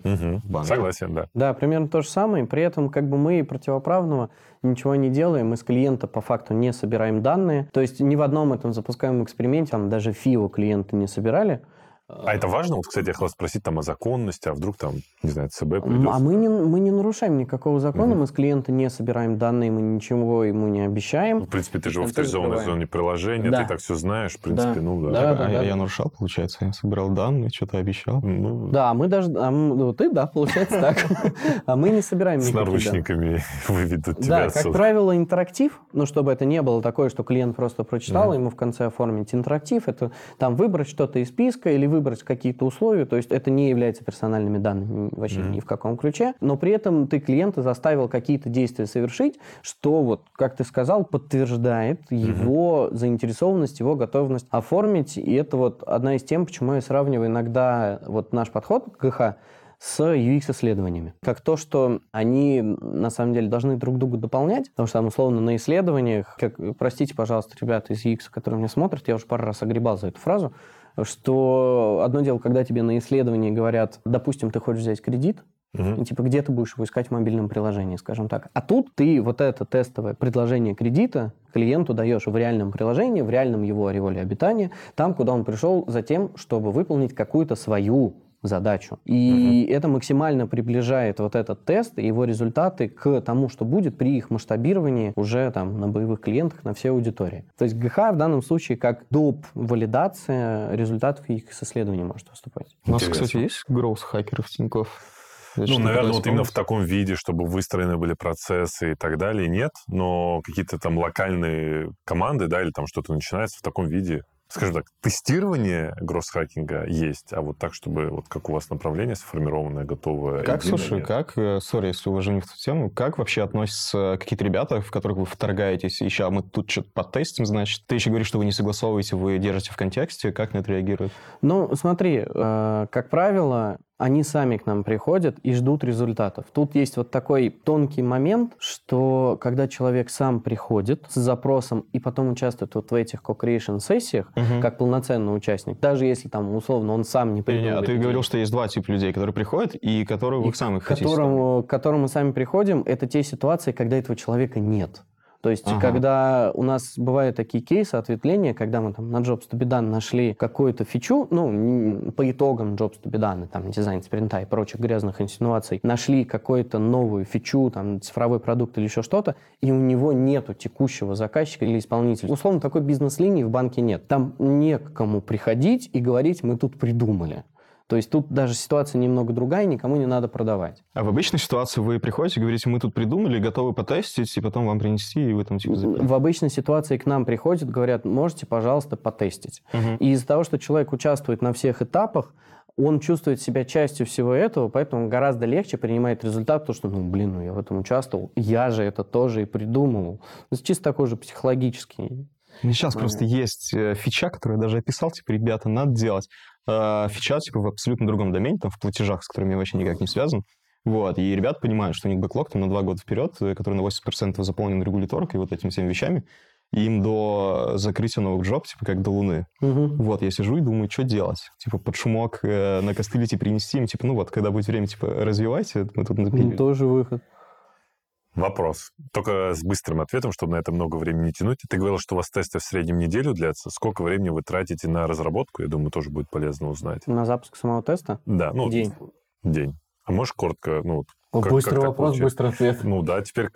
только Мгм. банк. Согласен, да. Да, примерно то же самое. При этом как бы мы противоправного ничего не делаем. Мы с клиента по факту не собираем данные. То есть ни в одном этом запускаемом эксперименте, там даже ФИО клиенты не собирали. А это важно? Вот, кстати, я хотел спросить там о законности, а вдруг там, не знаю, ЦБ придет. А мы не, мы не нарушаем никакого закона, Мгм. мы с клиента не собираем данные, мы ничего ему не Ну, обещаем. в принципе, ты же в авторизованной зоне приложения, Да. ты так все знаешь, в принципе, Да. ну да. Да, а да, я, да. я нарушал, получается, я собирал данные, что-то обещал. Ну, Да, мы даже... а ну, ты, да, получается так. А мы не собираем с никаких данных. наручниками выведут тебя Да, как правило, интерактив, ну, чтобы это не было такое, что клиент просто прочитал, ему в конце оформить интерактив, это там выбрать что-то из списка или выбрать какие-то условия, то есть это не является персональными данными вообще Мгм. ни в каком ключе, но при этом ты клиента заставил какие-то действия совершить, что вот, как ты сказал, подтверждает его заинтересованность, его готовность оформить, и это вот одна из тем, почему я сравниваю иногда вот наш подход к ГХ с UX-исследованиями. Как то, что они на самом деле должны друг друга дополнять, потому что там условно на исследованиях, как, простите, пожалуйста, ребята из UX, которые меня смотрят, я уже пару раз огребал за эту фразу, что одно дело, когда тебе на исследовании говорят, допустим, ты хочешь взять кредит, Мгм. и, типа, где ты будешь его искать в мобильном приложении, скажем так. А тут ты вот это тестовое предложение кредита клиенту даешь в реальном приложении, в реальном его ореоле обитания, там, куда он пришел за тем, чтобы выполнить какую-то свою задачу. И это максимально приближает вот этот тест и его результаты к тому, что будет при их масштабировании уже там на боевых клиентах, на всей аудитории. То есть ГХ в данном случае как доп. валидация результатов их исследований может выступать. У нас, Интересно. кстати, есть гроус хакеров Тинькофф? Я Ну, наверное, вот именно в таком виде, чтобы выстроены были процессы и так далее, нет. Но какие-то там локальные команды, да, или там что-то начинается в таком виде. Скажем так, тестирование гросс-хакинга есть, а вот так, чтобы вот как у вас направление сформированное, готовое. Как, единое, слушай, нет. как, э, сори, если уважение в эту тему, как вообще относятся какие-то ребята, в которых вы вторгаетесь, еще мы тут что-то подтестим, значит, ты еще говоришь, что вы не согласовываете, вы держите в контексте, как на это реагируют? Ну, смотри, э, как правило, они сами к нам приходят и ждут результатов. Тут есть вот такой тонкий момент, что когда человек сам приходит с запросом и потом участвует вот в этих co-creation сессиях, как полноценный участник, даже если там условно он сам не Не, придумал. а ты говорил, что есть два типа людей, которые приходят и которые И вы сами хотите. которому, к которому мы сами приходим, это те ситуации, когда этого человека нет. То есть, Ага. когда у нас бывают такие кейсы, ответвления, когда мы там на Jobs to be done нашли какую-то фичу, ну, по итогам Jobs to be done, там, дизайн спринта и прочих грязных инсинуаций, нашли какую-то новую фичу, там, цифровой продукт или еще что-то, и у него нету текущего заказчика или исполнителя. Условно, такой бизнес-линии в банке нет. Там не к кому приходить и говорить, мы тут придумали. То есть тут даже ситуация немного другая, никому не надо продавать. А в обычной ситуации вы приходите, говорите, мы тут придумали, готовы потестить, и потом вам принести, и вы там типа запилите. В обычной ситуации к нам приходят, говорят, можете, пожалуйста, потестить. Мгм. И из-за того, что человек участвует на всех этапах, он чувствует себя частью всего этого, поэтому гораздо легче принимает результат, потому что, ну, блин, ну я в этом участвовал, я же это тоже и придумывал. Это чисто такой же психологический. Сейчас просто есть э, фича, которую я даже описал, типа, ребята, надо делать. Э, Фича, типа, в абсолютно другом домене, там, в платежах, с которыми я вообще никак не связан. Вот, и ребята понимают, что у них бэклог там на два года вперед, э, который на 80% заполнен регуляторкой и вот этими всеми вещами. И им до закрытия новых джоб, типа, как до луны. Мгм. Вот, я сижу и думаю, что делать? Типа, под шумок э, на костылите принести им, типа, ну вот, когда будет время, типа, развивайте, мы тут напилим. Тоже выход. Вопрос. Только с быстрым ответом, чтобы на это много времени не тянуть. Ты говорил, что у вас тесты в среднем неделю длятся. Сколько времени вы тратите на разработку? Я думаю, тоже будет полезно узнать. На запуск самого теста? Да, ну... День. День. А можешь коротко, ну... как- Быстрый как так вопрос, быстрый ответ. Ну да, теперь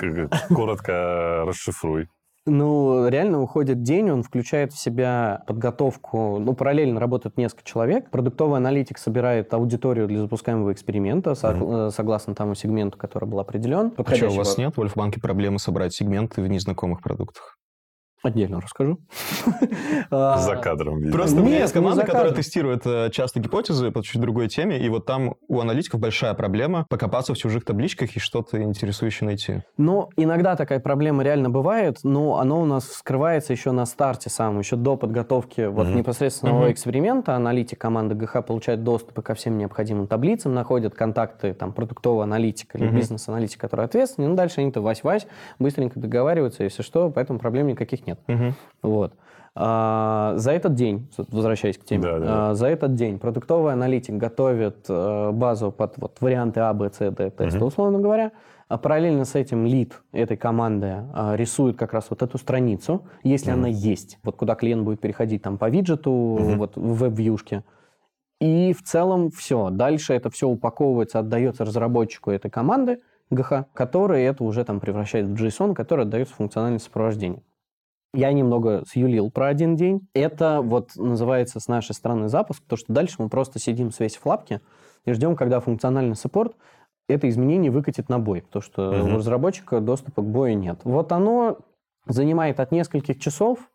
коротко расшифруй. Ну, реально уходит день, он включает в себя подготовку, ну, параллельно работает несколько человек. Продуктовый аналитик собирает аудиторию для запускаемого эксперимента, э, согласно тому сегменту, который был определен. А что, у вас нет в Альфа-банке проблемы собрать сегменты в незнакомых продуктах? Отдельно расскажу. А, За кадром, видимо. Просто у Нет, меня есть команда, которая тестирует э, часто гипотезы по чуть другой теме, и вот там у аналитиков большая проблема покопаться в чужих табличках и что-то интересующее найти. Ну, иногда такая проблема реально бывает, но оно у нас вскрывается еще на старте самом, еще до подготовки вот Мгм. непосредственного Мгм. эксперимента. Аналитик команды ГХ получает доступ ко всем необходимым таблицам, находят контакты там продуктового аналитика или Мгм. бизнес-аналитика, который ответственный. Ну, дальше они-то вась-вась, быстренько договариваются, если что, поэтому проблем никаких нет. Вот. А, за этот день, возвращаясь к теме, Да, да, а, за этот день продуктовый аналитик готовит э, базу под вот, варианты А, Б, С, Д теста, Мгм. условно говоря. А параллельно с этим лид этой команды а, рисует как раз вот эту страницу, если Мгм. она есть, вот куда клиент будет переходить там по виджету, Мгм. вот в веб-вьюшке. И в целом все. Дальше это все упаковывается, отдается разработчику этой команды, ГХ, который это уже там превращает в JSON, который отдается функциональное сопровождение. Я немного сюлил про один день. Это вот называется с нашей стороны запуск, то что дальше мы просто сидим свесив лапки и ждем, когда функциональный саппорт это изменение выкатит на бой, потому что Мгм. у разработчика доступа к бою нет. Вот оно занимает от нескольких часов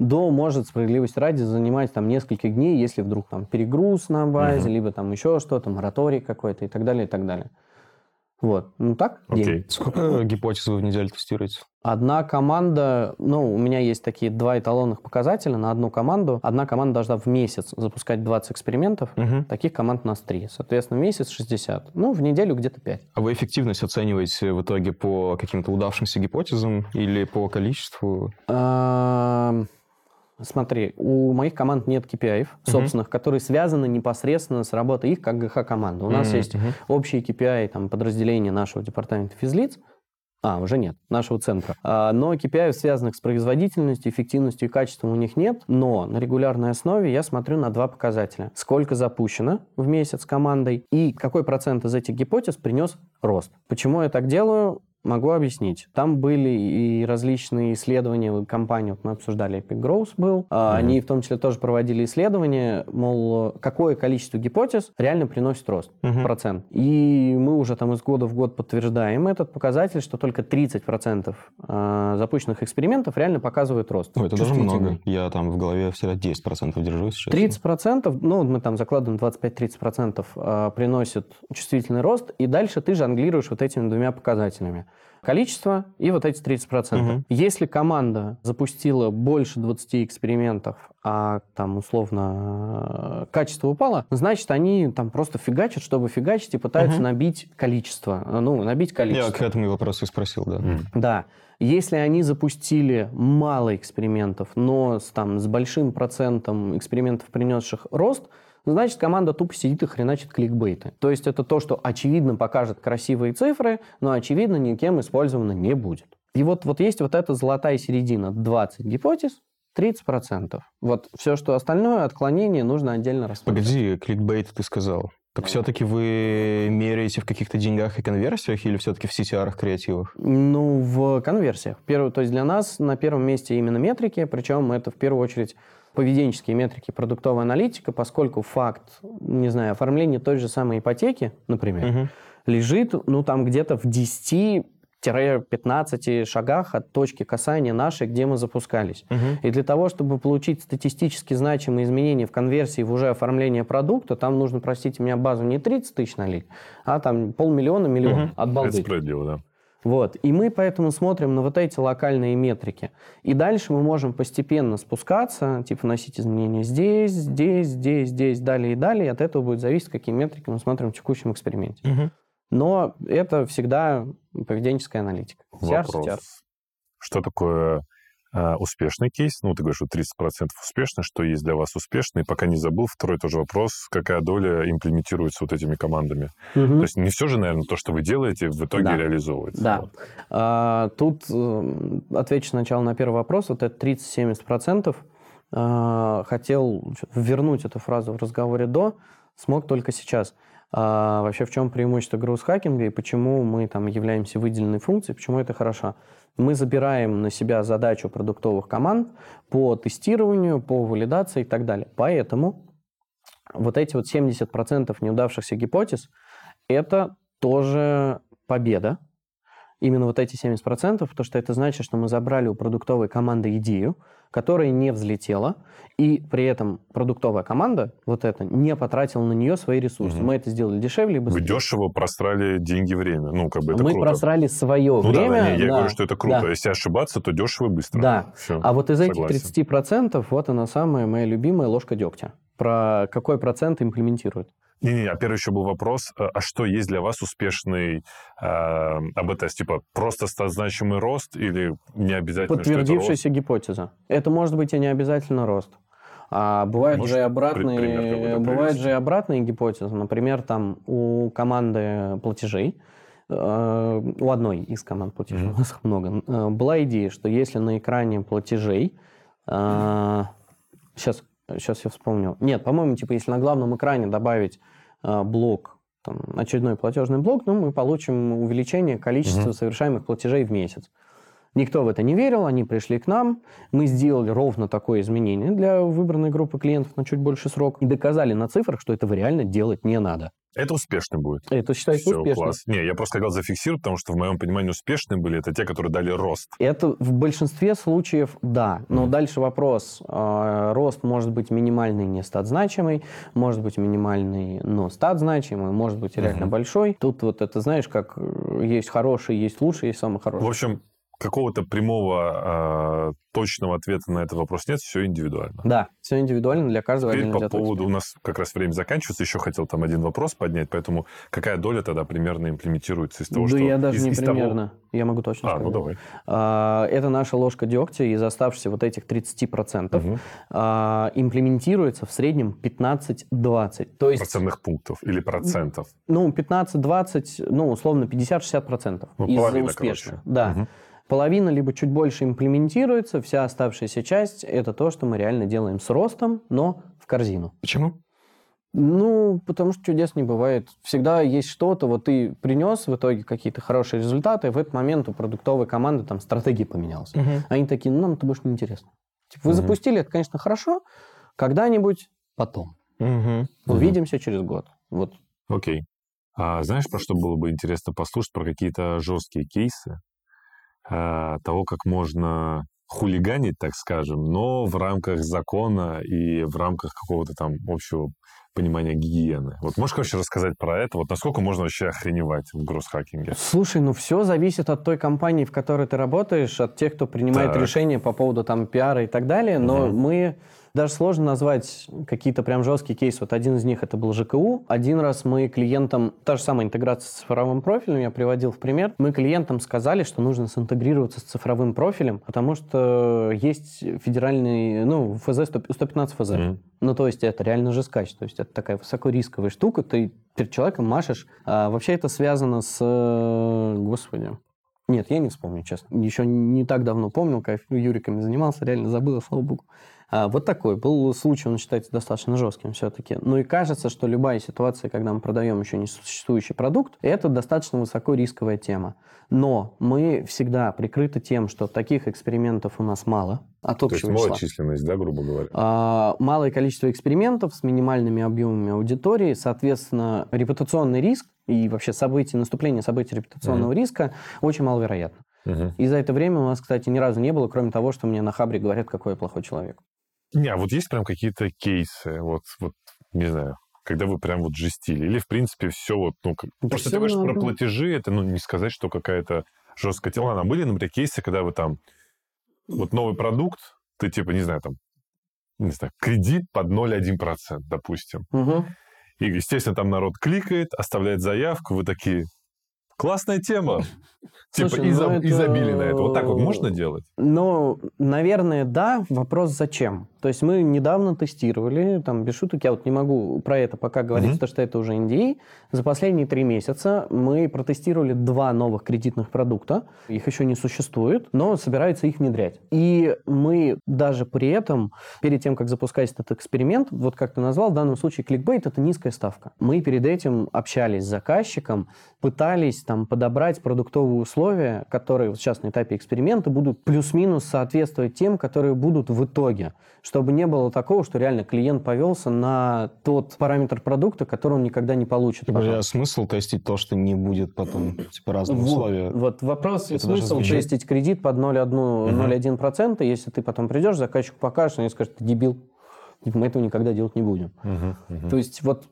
до, может, справедливости ради, занимать там несколько дней, если вдруг там перегруз на базе, Мгм. либо там еще что-то, мораторий какой-то и так далее, и так далее. Вот. Ну так, день. Окей. Сколько гипотез вы в неделю тестируете? Одна команда, ну, у меня есть такие два эталонных показателя на одну команду. Одна команда должна в месяц запускать 20 экспериментов. Таких команд у нас три. Соответственно, в месяц 60. Ну, в неделю где-то 5. А вы эффективность оцениваете в итоге по каким-то удавшимся гипотезам или по количеству? Смотри, у моих команд нет KPI собственных, которые связаны непосредственно с работой их как ГХ-команды. У нас Мгм, есть мгм. общие KPI там, подразделения нашего департамента физлиц, а, уже нет, нашего центра. А, но KPI, связанных с производительностью, эффективностью и качеством, у них нет. Но на регулярной основе я смотрю на два показателя. Сколько запущено в месяц командой и какой процент из этих гипотез принес рост. Почему я так делаю? Могу объяснить. Там были и различные исследования компании, вот мы обсуждали, Epic Growth был. Мгм. Они в том числе тоже проводили исследования, мол, какое количество гипотез реально приносит рост Мгм. процент. И мы уже там из года в год подтверждаем этот показатель, что только 30% а, запущенных экспериментов реально показывают рост. Ой, это даже много. Я там в голове всегда 10% держу сейчас. 30%, ну, мы там закладываем 25-30% а, приносит чувствительный рост, и дальше ты жонглируешь вот этими двумя показателями. Количество и вот эти 30%. Мгм. Если команда запустила больше 20 экспериментов, а там условно качество упало, значит, они там просто фигачат, чтобы фигачить, и пытаются Мгм. набить количество. Ну, набить Я количество. к этому и вопросу и спросил, да. М. Да. Если они запустили мало экспериментов, но с, там, с большим процентом экспериментов, принесших рост, значит, команда тупо сидит и хреначит кликбейты. То есть это то, что очевидно покажет красивые цифры, но очевидно никем использовано не будет. И вот, вот есть вот эта золотая середина. 20 гипотез, 30%. Вот все, что остальное, отклонение, нужно отдельно рассмотреть. Погоди, кликбейт ты сказал. Так все-таки вы меряете в каких-то деньгах и конверсиях или все-таки в CTR креативах? Ну, в конверсиях. Первый, то есть для нас на первом месте именно метрики, причем это в первую очередь поведенческие метрики, продуктовая аналитика, поскольку факт, не знаю, оформления той же самой ипотеки, например, Мгм. лежит, ну, там где-то в 10-15 шагах от точки касания нашей, где мы запускались. Мгм. И для того, чтобы получить статистически значимые изменения в конверсии в уже оформление продукта, там нужно, простите меня, базу не 30 тысяч налить, а там полмиллиона, миллион. Мгм. От балды. Это справедливо, да. Вот. И мы поэтому смотрим на вот эти локальные метрики. И дальше мы можем постепенно спускаться, типа вносить изменения здесь, здесь, здесь, здесь, далее и далее. И от этого будет зависеть, какие метрики мы смотрим в текущем эксперименте. Мгм. Но это всегда поведенческая аналитика. CR, Вопрос. CTR. Что такое э, успешный кейс? Ну, ты говоришь, что 30% успешно. Что есть для вас успешно? И пока не забыл, второй тоже вопрос. Какая доля имплементируется вот этими командами? Мгм. То есть не все же, наверное, то, что вы делаете, в итоге Да. реализовывается. Да. Вот. А, Тут э, отвечу сначала на первый вопрос. Вот это 30-70%. А, Хотел вернуть эту фразу в разговоре до, смог только сейчас. А, Вообще, в чем преимущество гроусс-хакинга и почему мы там являемся выделенной функцией, почему это хорошо? Мы забираем на себя задачу продуктовых команд по тестированию, по валидации и так далее. Поэтому вот эти вот 70% неудавшихся гипотез – это тоже победа, именно вот эти 70%, потому что это значит, что мы забрали у продуктовой команды идею, которая не взлетела, и при этом продуктовая команда, вот эта, не потратила на нее свои ресурсы. Мгм. Мы это сделали дешевле и Вы быстрее. дешево просрали деньги, время. Ну, как бы это мы круто. просрали свое Ну да, время. да, не, я да, говорю, что это круто. да. Если ошибаться, то дешево и быстро. Да. Всё, А вот из этих согласен. 30% вот она самая моя любимая ложка дегтя. Про какой процент имплементирует. Не-не, а первый еще был вопрос, э, а что есть для вас успешный э, АБ-тест? Типа просто значимый рост или не обязательно, что это рост? Подтвердившаяся гипотеза. Это может быть и не обязательно рост. А бывают Можешь же и обратные, пример бывают же и обратные гипотезы. Например, там у команды платежей, э, у одной из команд платежей, Мгм. у нас их много, э, была идея, что если на экране платежей, сейчас, сейчас я вспомню, нет, по-моему, типа если на главном экране добавить э, блок, там, очередной платежный блок, ну, мы получим увеличение количества Мгм. совершаемых платежей в месяц. Никто в это не верил, они пришли к нам, мы сделали ровно такое изменение для выбранной группы клиентов на чуть больше срок и доказали на цифрах, что этого реально делать не надо. Это успешный будет. Это считается Всё, успешно. класс. Не, я просто хотел зафиксировать, потому что в моем понимании успешные были это те, которые дали рост. Это в большинстве случаев да. Но Мгм. дальше вопрос. э, рост может быть минимальный, не стат значимый, может быть минимальный, но стат значимый, может быть реально Мгм. большой. Тут вот это, знаешь, как э, есть хороший, есть лучший, есть самый хороший. В общем, какого-то прямого э, точного ответа на этот вопрос нет, все индивидуально. Да, все индивидуально для каждого Теперь по поводу, у нас как раз время заканчивается, еще хотел там один вопрос поднять, поэтому какая доля тогда примерно имплементируется из того, да что... я даже из- не из того- примерно. Я могу точно А, сказать. ну давай. А, Это наша ложка дегтя из оставшихся вот этих 30%. Мгм. а, имплементируется в среднем 15-20. То есть, Процентных пунктов или процентов. ну, 15-20, ну, условно, 50-60% Ну, из успешных. короче. Да. Мгм. Половина либо чуть больше имплементируется, вся оставшаяся часть – это то, что мы реально делаем с ростом, но в корзину. Почему? Ну, потому что чудес не бывает. Всегда есть что-то, вот ты принес в итоге какие-то хорошие результаты, в этот момент у продуктовой команды там стратегия поменялась. Они такие, ну, нам это больше не интересно. Типа, вы Мгм. запустили, это, конечно, хорошо, когда-нибудь потом. Мгм. Увидимся через год. Вот. Окей. А знаешь, про что было бы интересно послушать? Про какие-то жесткие кейсы того, как можно хулиганить, так скажем, но в рамках закона и в рамках какого-то там общего понимания гигиены. Вот можешь, короче, рассказать про это? Вот насколько можно вообще охреневать в гросс-хакинге? Слушай, ну все зависит от той компании, в которой ты работаешь, от тех, кто принимает Так. решения по поводу там пиара и так далее. Но Мгм. мы даже сложно назвать какие-то прям жесткие кейсы. Вот один из них это был ЖКУ. Один раз мы клиентам, та же самая интеграция с цифровым профилем, я приводил в пример, мы клиентам сказали, что нужно синтегрироваться с цифровым профилем, потому что есть федеральный, ну, ФЗ 100 115 ФЗ. Мгм. Ну, то есть это реально жескач, то есть это такая высокорисковая штука, ты перед человеком машешь. А вообще это связано с, господи, Нет, я не вспомню, честно. Еще не так давно помнил, как Юриками занимался, реально забыл, слава богу. А, вот такой был случай, он считается достаточно жестким все-таки. Ну и кажется, что любая ситуация, когда мы продаем еще не существующий продукт, это достаточно высоко рисковая тема. Но мы всегда прикрыты тем, что таких экспериментов у нас мало. От То есть общего числа. малочисленность, да, грубо говоря? А, малое количество экспериментов с минимальными объемами аудитории, соответственно, репутационный риск и вообще события, наступление событий репутационного риска очень маловероятно. Мгм. И за это время у нас, кстати, ни разу не было, кроме того, что мне на Хабре говорят, какой я плохой человек. Не, а вот есть прям какие-то кейсы, вот, вот, не знаю, когда вы прям вот жестили? Или, в принципе, все вот, ну, как... Что всё ты говоришь про наоборот. платежи, это, ну, не сказать, что какая-то жесткая тема. Ладно, а были, например, кейсы, когда вы там, вот новый продукт, ты типа, не знаю, там, не знаю, кредит под 0,1%, допустим. Мгм. И, естественно, там народ кликает, оставляет заявку, вы такие, классная тема. Типа, Слушай, ну изоб- это- изобилие на это. Вот так вот можно делать? Ну, наверное, да. Вопрос зачем? То есть мы недавно тестировали, там, без шуток, я вот не могу про это пока говорить, потому что это уже NDA. За последние три месяца мы протестировали два новых кредитных продукта. Их еще не существует, но собираются их внедрять. И мы даже при этом, перед тем, как запускать этот эксперимент, вот как ты назвал, в данном случае кликбейт – это низкая ставка. Мы перед этим общались с заказчиком, пытались там подобрать продуктовые условия, которые вот сейчас на этапе эксперимента будут плюс-минус соответствовать тем, которые будут в итоге, чтобы не было такого, что реально клиент повелся на тот параметр продукта, который он никогда не получит. Типа, а смысл тестить то, что не будет потом, типа, разные Вот, условия? вот вопрос, Это смысл тестить кредит под 0,1%, 0,1%, если ты потом придешь, заказчику покажешь, он скажет, ты дебил. Мы этого никогда делать не будем. То есть вот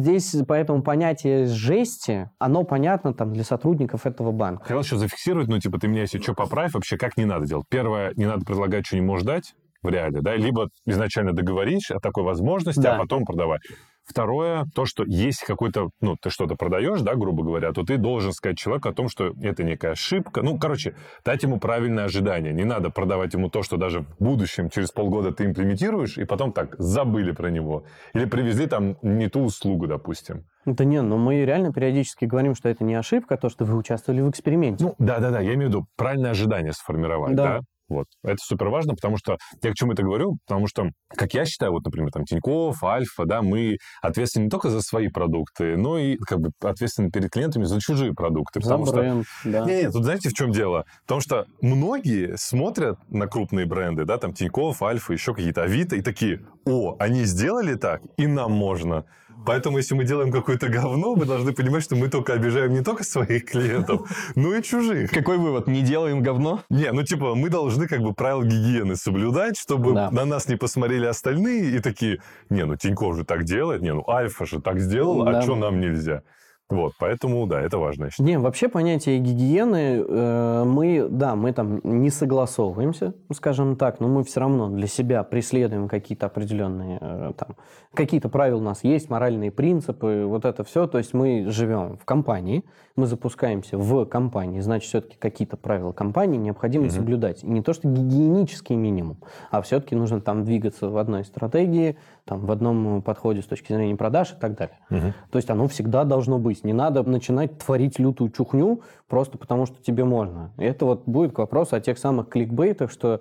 здесь поэтому понятие жести, оно понятно там для сотрудников этого банка. Хотел еще зафиксировать, ну, типа, ты меня, если что, поправь, вообще, как не надо делать. Первое, не надо предлагать, что не можешь дать в реале, да, либо изначально договорись о такой возможности, Да. а потом продавай. Второе, то, что есть какой-то, ну, ты что-то продаешь, да, грубо говоря, то ты должен сказать человеку о том, что это некая ошибка. Ну, короче, дать ему правильное ожидание. Не надо продавать ему то, что даже в будущем, через полгода ты имплементируешь, и потом так, забыли про него. Или привезли там не ту услугу, допустим. Да не, но мы реально периодически говорим, что это не ошибка, а то, что вы участвовали в эксперименте. Ну, да-да-да, я имею в виду правильное ожидание сформировать, Да. да. Вот. Это супер важно, потому что я к чему это говорю, потому что, как я считаю, вот, например, там Тинькофф, Альфа, да, мы ответственны не только за свои продукты, но и как бы ответственны перед клиентами за чужие продукты. За потому что бренд, да. не, не, тут знаете, в чем дело? Потому что многие смотрят на крупные бренды, да, там Тинькофф, Альфа, еще какие-то Авито, и такие, о, они сделали так, и нам можно. Поэтому, если мы делаем какое-то говно, мы должны понимать, что мы только обижаем не только своих клиентов, но и чужих. Какой вывод? Не делаем говно? Не, ну типа мы должны как бы правила гигиены соблюдать, чтобы Да. на нас не посмотрели остальные и такие, не, ну Тинькофф же так делает, не, ну Альфа же так сделал, Да. а что нам нельзя? Вот, поэтому, да, это важно. Не, вообще понятие гигиены, э, мы, да, мы там не согласовываемся, скажем так, но мы все равно для себя преследуем какие-то определенные, э, там, какие-то правила у нас есть, моральные принципы, вот это все. То есть мы живем в компании, мы запускаемся в компании, значит, все-таки какие-то правила компании необходимо Мгм. соблюдать. Не то, что гигиенический минимум, а все-таки нужно там двигаться в одной стратегии, там, в одном подходе с точки зрения продаж и так далее. Мгм. То есть оно всегда должно быть. Не надо начинать творить лютую чухню просто потому, что тебе можно. И Это вот будет к вопросу о тех самых кликбейтах, что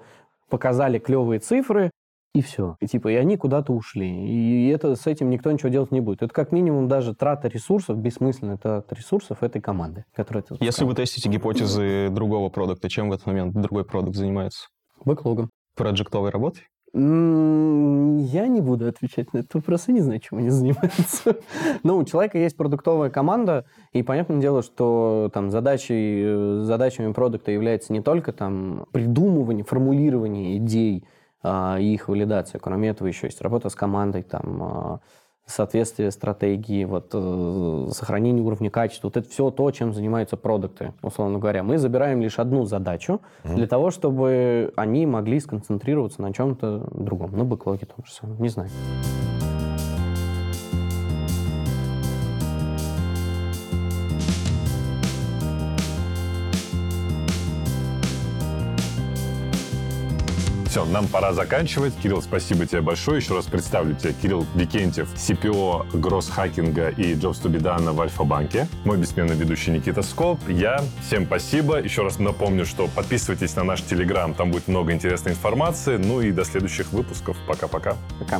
показали клевые цифры, и все. И типа, и они куда-то ушли. И это с этим никто ничего делать не будет. Это как минимум даже трата ресурсов, бессмысленная трата ресурсов этой команды, которая это Если вы тестите гипотезы другого продукта, чем в этот момент другой продукт занимается? Бэклогом. Проджектовой работой? Я не буду отвечать на этот вопрос, я не знаю, чем они занимаются. Ну, у человека есть продуктовая команда, и понятное дело, что там задачей, э, задачами продукта является не только там придумывание, формулирование идей а, и их валидация. Кроме этого еще есть работа с командой, там а, соответствие стратегии, вот, э, сохранение уровня качества. Вот это все то, чем занимаются продукты, условно говоря. Мы забираем лишь одну задачу для того, чтобы они могли сконцентрироваться на чем-то другом. На бэклоге том же самом. Не знаю. Все, нам пора заканчивать. Кирилл, спасибо тебе большое. Еще раз представлю тебя. Кирилл Викентьев, CPO гросс-хакинга и Jobs to be done в Альфа-банке. Мой бессменный ведущий Никита Скоп. Я. Всем спасибо. Еще раз напомню, что подписывайтесь на наш Телеграм. Там будет много интересной информации. Ну и до следующих выпусков. Пока-пока. Пока.